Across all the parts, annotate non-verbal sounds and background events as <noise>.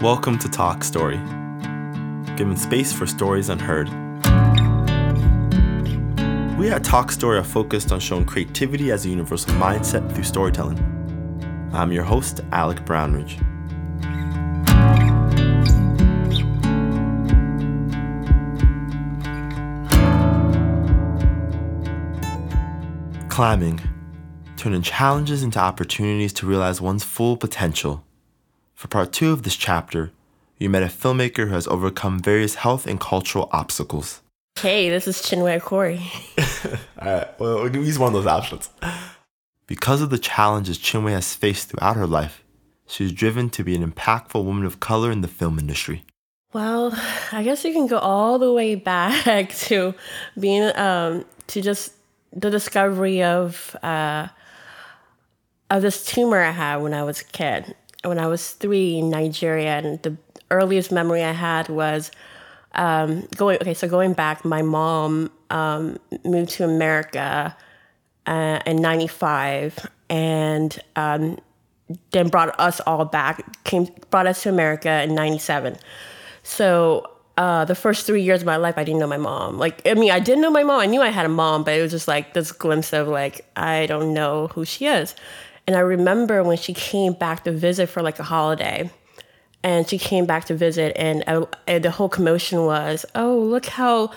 Welcome to Talk Story, giving space for stories unheard. We at Talk Story are focused on showing creativity as a universal mindset through storytelling. I'm your host, Alec Brownridge. Climbing, turning challenges into opportunities to realize one's full potential. For part two of this chapter, you met a filmmaker who has overcome various health and cultural obstacles. Hey, this is Chinwe Corey. <laughs> All right, well, we'll use one of those options. Because of the challenges Chinwe has faced throughout her life, she is driven to be an impactful woman of color in the film industry. Well, I guess you can go all the way back <laughs> to being um, to just the discovery of uh, of this tumor I had when I was a kid. When I was three in Nigeria, and the earliest memory I had was um, going. Okay, so going back, my mom um, moved to America uh, in '95, and um, then brought us all back. Came brought us to America in '97. So uh, the first three years of my life, I didn't know my mom. Like, I mean, I didn't know my mom. I knew I had a mom, but it was just like this glimpse of like, I don't know who she is. And I remember when she came back to visit for like a holiday, and she came back to visit, and, uh, the whole commotion was, oh, look how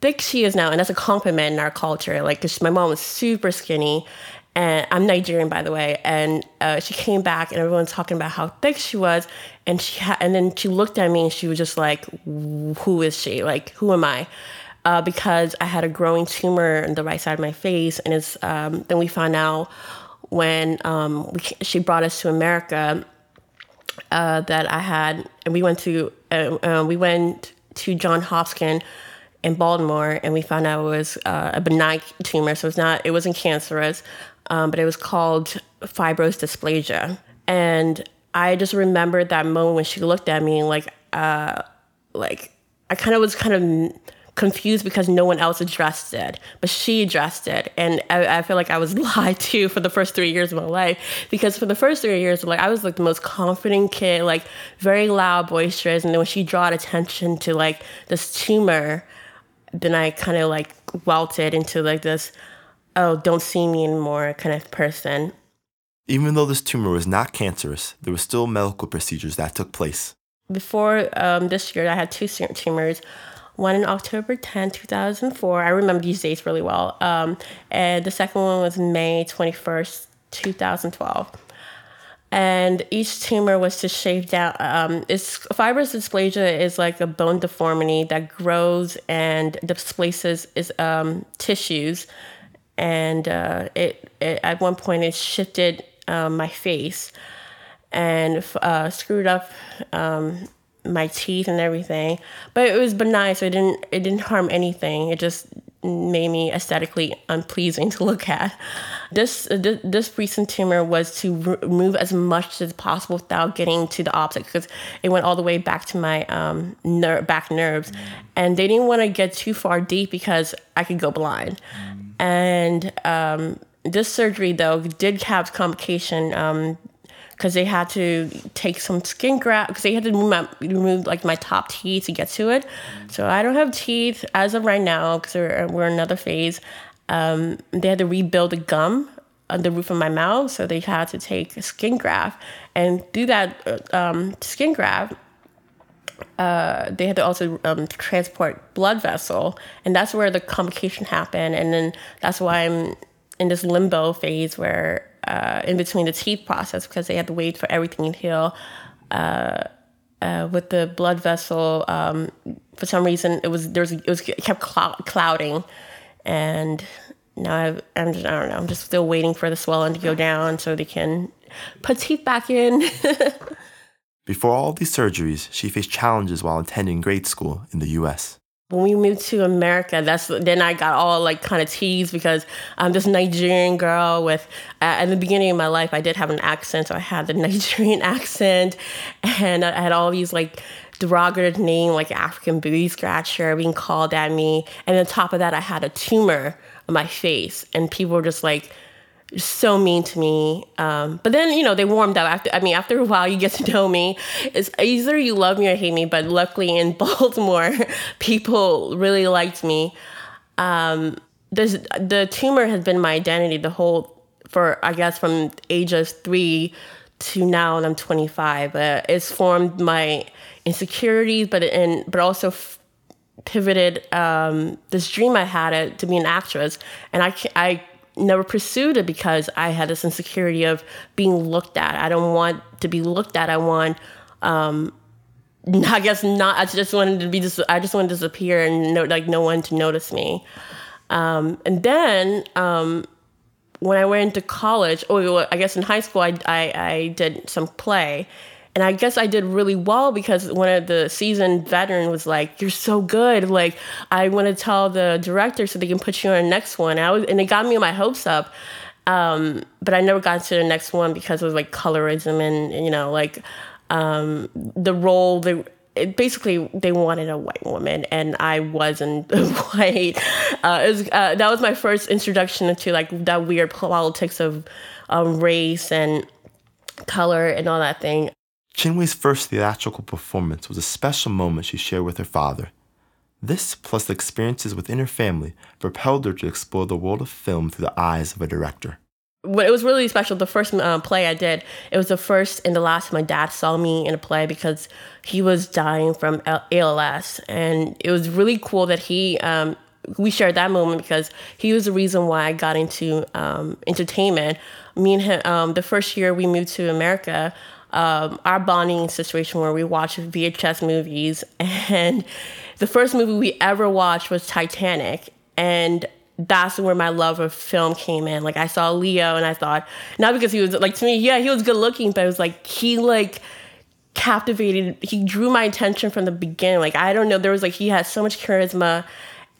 thick she is now. And that's a compliment in our culture. Like, cause my mom was super skinny. And I'm Nigerian, by the way. And uh, she came back, and everyone's talking about how thick she was. And she ha- and then she looked at me, and she was just like, "Who is she? Like, who am I?" Uh, because I had a growing tumor on the right side of my face, and it's um, then we found out when um, we, she brought us to America uh, that I had, and we went to uh, uh, we went to John Hopkins in Baltimore, and we found out it was uh, a benign tumor. So it's not, it wasn't cancerous, um, but it was called fibrous dysplasia. And I just remembered that moment when she looked at me, like, uh, like I kind of was kind of confused because no one else addressed it, but she addressed it, and I, I, feel like I was <laughs> lied to for the first three years of my life because for the first three years, like I was like the most confident kid, like very loud, boisterous, and then when she brought attention to like this tumor then I kind of like welted into like this, oh, don't see me anymore kind of person. Even though this tumor was not cancerous, there were still medical procedures that took place. Before um, this year, I had two tumors. One in October 10, 2004. I remember these dates really well. Um, and the second one was May 21st, 2012 and each tumor was to shave down. Um, it's fibrous dysplasia is like a bone deformity that grows and displaces its um, tissues, and uh, it, it, at one point it shifted um, my face and uh, screwed up um, my teeth and everything. But it was benign, so it didn't it didn't harm anything. It just made me aesthetically unpleasing to look at. This this recent tumor was to remove as much as possible without getting to the optic because it went all the way back to my um, ner- back nerves, and they didn't want to get too far deep because I could go blind. Mm. And um, this surgery though did have complication um, because they had to take some skin graft because they had to remove, my, remove, like my top teeth to get to it. So I don't have teeth as of right now because we're, we're in another phase. Um, they had to rebuild the gum on the roof of my mouth, so they had to take a skin graft and do that uh, um, skin graft. Uh, they had to also um, transport blood vessel, and that's where the complication happened. And then that's why I'm in this limbo phase where uh, in between the teeth process because they had to wait for everything to heal. Uh, uh, with the blood vessel, um, for some reason it was there was it was it kept clouding, and now I've, I'm just, I don't know I'm just still waiting for the swelling to go down so they can put teeth back in. <laughs> Before all these surgeries, she faced challenges while attending grade school in the U.S when we moved to America, that's then I got all like kind of teased because I'm this Nigerian girl with. Uh, at the beginning of my life, I did have an accent, so I had the <laughs> Nigerian accent, and I had all these like derogative name like African booty scratcher being called at me, and on top of that, I had a tumor on my face, and people were just like so mean to me. Um, but then, you know, they warmed up. After, I mean, after a while, you get to know me. It's either you love me or hate me. But luckily in <laughs> Baltimore, people really liked me. Um, the tumor has been my identity the whole, for I guess from age of three to now, and I'm 25. Uh, it's formed my insecurities, but in, but also f- pivoted um, this dream I had to be an actress, and I I never pursued it because I had this insecurity of being looked at. I don't want to be looked at. I want, um, <laughs> I guess not. I just wanted to be just. I just wanted to disappear and no, like no one to notice me. Um, and then um, when I went to college, oh, I guess in high school, I, I, I did some play. And I guess I did really well because one of the seasoned veteran was like, "You're so good! Like, I want to tell the director so they can put you on the next one." And I was, and it got me my hopes up. Um, but I never got to the next one because it was like colorism and you know, like um, the role. The basically they wanted a white woman, and I wasn't <laughs> white. Uh, was, uh, that was my first introduction to like that weird politics of um, race and color and all that thing. Chinwe's first theatrical performance was a special moment she shared with her father. This, plus the experiences within her family, propelled her to explore the world of film through the eyes of a director. It was really special. The first uh, play I did, it was the first and the last my dad saw me in a play because he was dying from ALS, and it was really cool that he um, we shared that moment because he was the reason why I got into um, entertainment. Me and him, um, the first year we moved to America, um, our bonding situation where we watch VHS movies. <laughs> And the first movie we ever watched was Titanic. And that's where my love of film came in. Like I saw Leo and I thought, not because he was like to me, yeah, he was good looking, but it was like he like captivated, he drew my attention from the beginning. Like I don't know, there was like he had so much charisma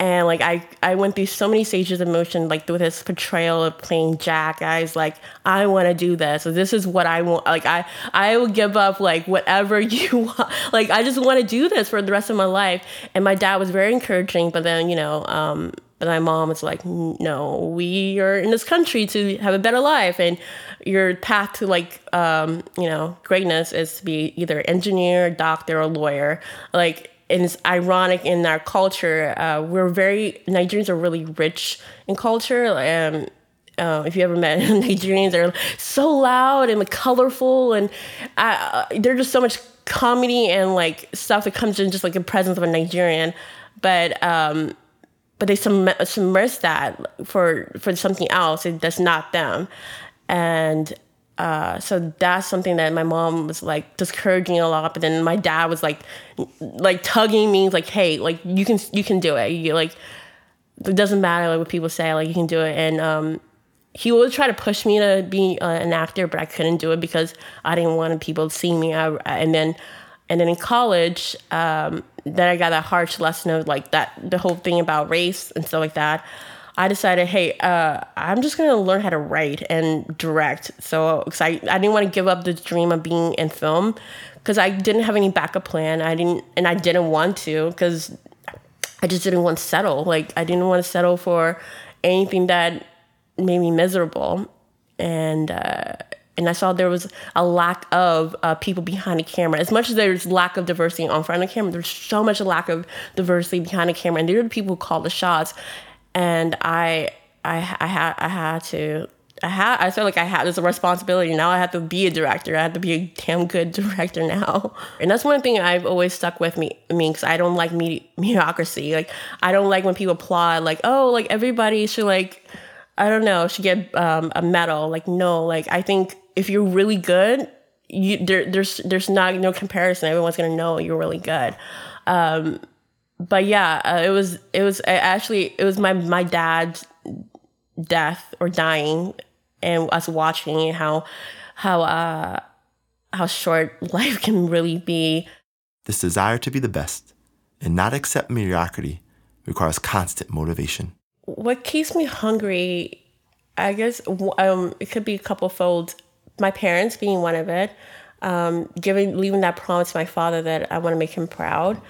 and like I, I went through so many stages of emotion like with this portrayal of playing jack. I was like i want to do this. So this is what i want. Like i i will give up like whatever <laughs> you want. Like i just want to do this for the rest of my life. And my dad was very encouraging but then you know um but my mom was like no we are in this country to have a better life and your path to like um you know greatness is to be either engineer doctor or lawyer. Like and it's ironic in our culture. Uh, we're very Nigerians are really rich in culture. Um, uh, if you ever met <laughs> Nigerians, they're so loud and colorful, and uh, there's just so much comedy and like stuff that comes in just like the presence of a Nigerian. But um, but they submerge that for for something else that's not them, and uh, so that's something that my mom was like discouraging a lot, but then my dad was like, like tugging me, like, hey, like you can you can do it. You like it doesn't matter like what people say, like you can do it. And um, he would try to push me to be uh, an actor, but I couldn't do it because I didn't want people to see me. I, and then and then in college, um, then I got that harsh lesson of like that the whole thing about race and stuff like that. I decided, hey, uh, I'm just gonna learn how to write and direct. So, cause I, I didn't want to give up the dream of being in film, because I didn't have any backup plan. I didn't, and I didn't want to, because I just didn't want to settle. Like I didn't want to settle for anything that made me miserable, and uh, and I saw there was a lack of uh, people behind the camera. As much as there's lack of diversity on front of the camera, there's so much lack of diversity behind the camera, and they're the people who call the shots and I I I had I had to I had I felt like I had this responsibility now. I have to be a director. I have to be a damn good <laughs> director now, and that's one thing I've always stuck with me. I mean, because I don't like medi- mediocrity. Like I don't like when people applaud. Like oh, like everybody should like I don't know should get um, a medal. Like no, like I think if you're really good, you there there's there's not no comparison. Everyone's gonna know you're really good. Um, but yeah, uh, it was it was actually it was my my dad's death or dying, and us watching how how uh how short <laughs> life can really be. This desire to be the best and not accept mediocrity requires constant motivation. What keeps me hungry, I guess, um, it could be a couple fold. My parents being one of it, um, giving leaving that promise to my father that I want to make him proud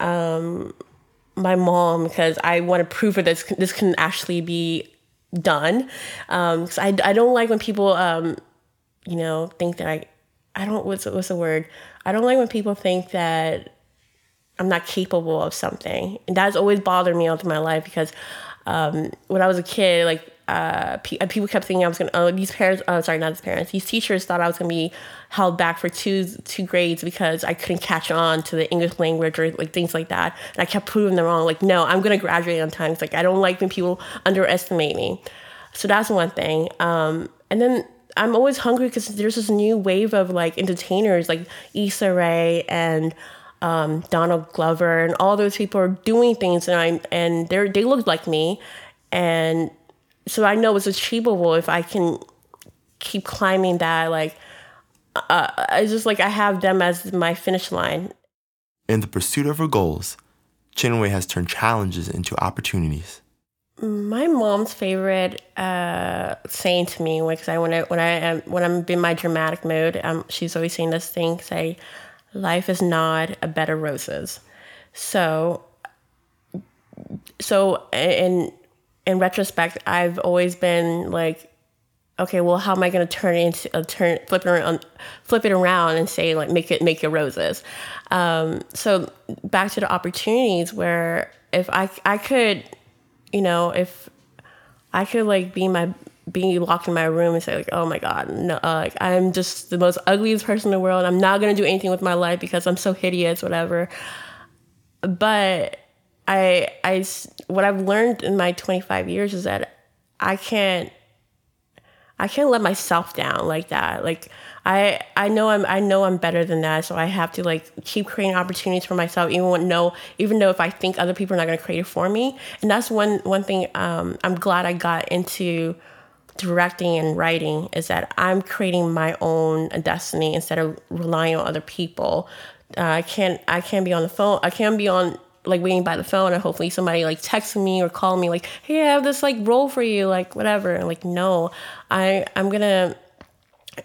um, my mom because I want to prove that this this can actually be done. Because um, I, I don't like when people, um, you know, think that I, I don't, what's, what's the word? I don't like when people think that I'm not capable of something. And that's always bothered me all through my life because um, when I was a kid, like uh, uh, people kept thinking I was gonna. Oh, these parents. Oh, sorry, not these parents. These teachers thought I was gonna be held back for two two grades because I couldn't catch on to the English language or like things like that. And I kept proving them wrong. Like, no, I'm gonna graduate on time. It's like I don't like when people underestimate me. So that's one thing. Um, and then I'm always hungry because there's this new wave of like entertainers like Issa Rae and um, Donald Glover and all those people are doing things and I and they they look like me and so I know it's achievable if I can keep climbing that. Like, uh, I just like I have them as my finish line. In the pursuit of her goals, Chinwe has turned challenges into opportunities. My mom's favorite uh, saying to me, because I when I when I am when I'm in my dramatic mood, um, she's always saying this thing: "Say, life is not a bed of roses." So, so and in retrospect, I've always been like, okay, well, how am I going to turn it into uh, turn flip it around, flip it around and say like make it make it roses. Um, so back to the opportunities where if I I could, you know, if I could like be my being locked in my room and say like, oh my god, no, uh, like I'm just the most ugliest person in the world. I'm not gonna do anything with my life because I'm so hideous, whatever. But I I what I've learned in my 25 years is that I can't I can't let myself down like that. Like I I know I'm I know I'm better than that, so I have to like keep creating opportunities for myself, even when no, even though if I think other people are not going to create it for me. And that's one one thing um, I'm glad I got into directing and writing is that I'm creating my own destiny instead of relying on other people. Uh, I can't I can't be on the phone. I can't be on like waiting by the phone and hopefully somebody like texting me or calling me like hey i have this like role for you like whatever. And like no. I i'm gonna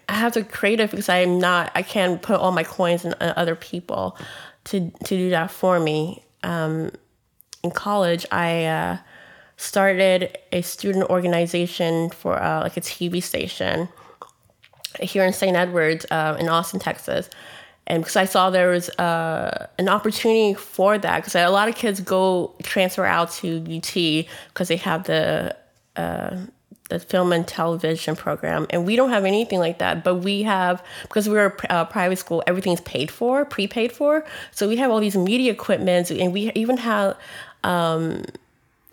i have to create it because i'm not i can't put all my coins in uh, other people to to do that for me. Um, in college i uh, started a student organization for uh, like a tv station here in st edwards uh, in austin texas and because I saw there was uh, an opportunity for that, because a lot of kids go transfer out to UT because they have the uh, the film and television program, and we don't have anything like that. But we have because we're a uh, private school, everything's paid for, prepaid for. So we have all these media equipment, and we even have. Um,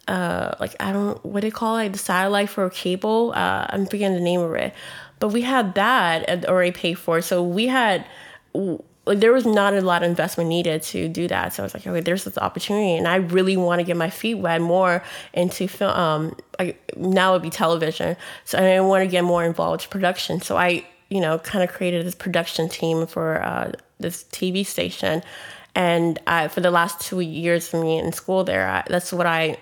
uh, like I don't what do they call it the satellite for cable. Uh, I'm forgetting the name of it, but we had that already paid for. So we had like there was not a lot of investment needed to do that. So I was like, okay, there's this opportunity, and I really want to get my feet wet more into film. Um, like now it would be television, so I want to get more involved in production. So I, you know, kind of created this production team for uh, this TV station, and I, for the last two years for me in school there, I, that's what I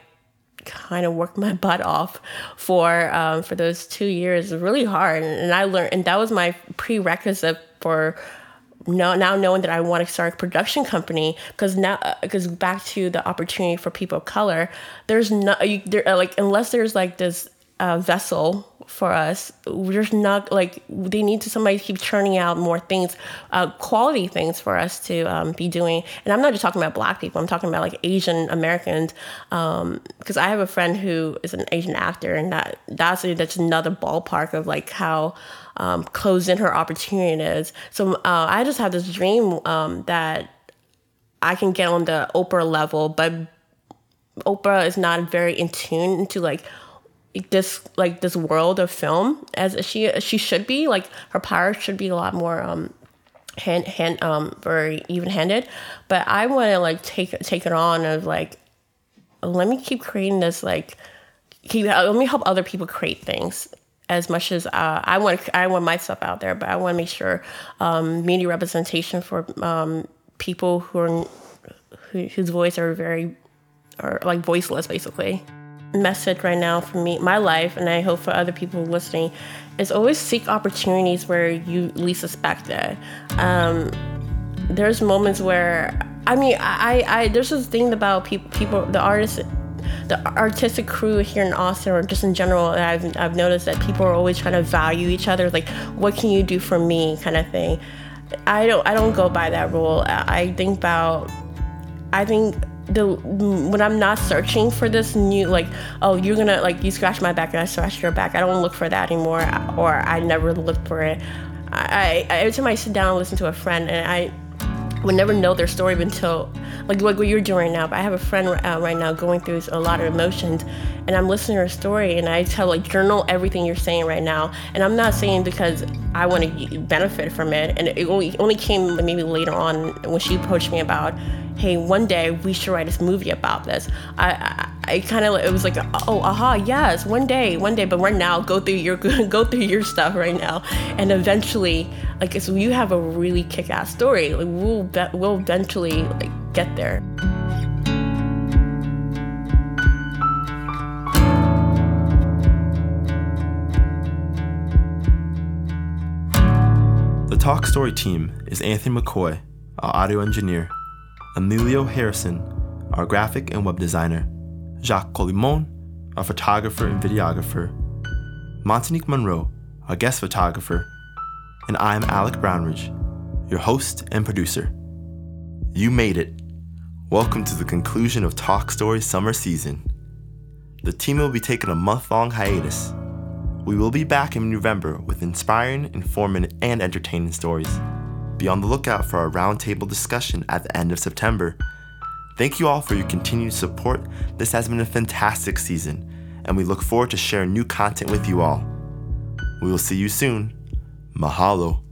kind of worked <laughs> my butt off for um, for those two years. Really hard, and I learned, and that was my prerequisite for now, now knowing that I want to start a production company because now because uh, back to the opportunity for people of color, there's not you, there uh, like unless there's like this uh, vessel for us. There's not like they need to somebody keep churning out more things, uh, quality things for us to um, be doing. And I'm not just talking about Black people. I'm talking about like Asian Americans because um, I have a friend who is an Asian actor, and that that's that's another ballpark of like how um, closed in her opportunity is. So uh, I just have this dream um, that I can get on the Oprah level, but Oprah is not very in tune into like this like this world of film as she she should be. Like her power should be a lot more um, hand hand um very even handed. But I want to like take take it on of like let me keep creating this like keep let me help other people create things as much as uh, I want I want myself out there, but I want to make sure um, media representation for um, people who are who, whose voice are very are like voiceless, basically. Message right now for me, my life, and I hope for other people listening, is always seek opportunities where you least suspect it. Um, there's moments where I mean, I, I there's this thing about people, people, the artists the artistic crew here in Austin, or just in general, I've I've noticed that people are always trying to value each other. Like, what can you do for me, kind of thing. I don't I don't go by that rule. I think about I think the when I'm not searching for this new like oh you're gonna like you scratch my back and I scratch your back I don't look for that anymore or I never look for it. I, I every time I sit down and listen to a friend and I would never know their story until like like what you're doing right now. But I have a friend uh, right now going through a lot of emotions, and I'm listening to her story, and I tell like journal everything you're saying right now. And I'm not saying because I want to benefit from it, and it only came maybe later on when she approached me about hey, one day we should write a movie about this. I, I, I kind of it was like, oh, aha, yes, one day, one day. But right now, go through your <laughs> go through your stuff right now, and eventually, like, so you have a really kick-ass story. Like, we'll be- we'll eventually like get there. The Talk Story team is Anthony McCoy, our audio engineer, Emilio Harrison, our graphic and web designer, Jacques Colimon, our photographer and videographer, Montanique Monroe, our guest photographer, and I'm Alec Brownridge, your host and producer. You made it. Welcome to the conclusion of Talk Story summer season. The team will be taking a month long hiatus. We will be back in November with inspiring, informative, and entertaining stories. Be on the lookout for our roundtable discussion at the end of September. Thank you all for your continued support. This has been a fantastic season, and we look forward to sharing new content with you all. We will see you soon. Mahalo.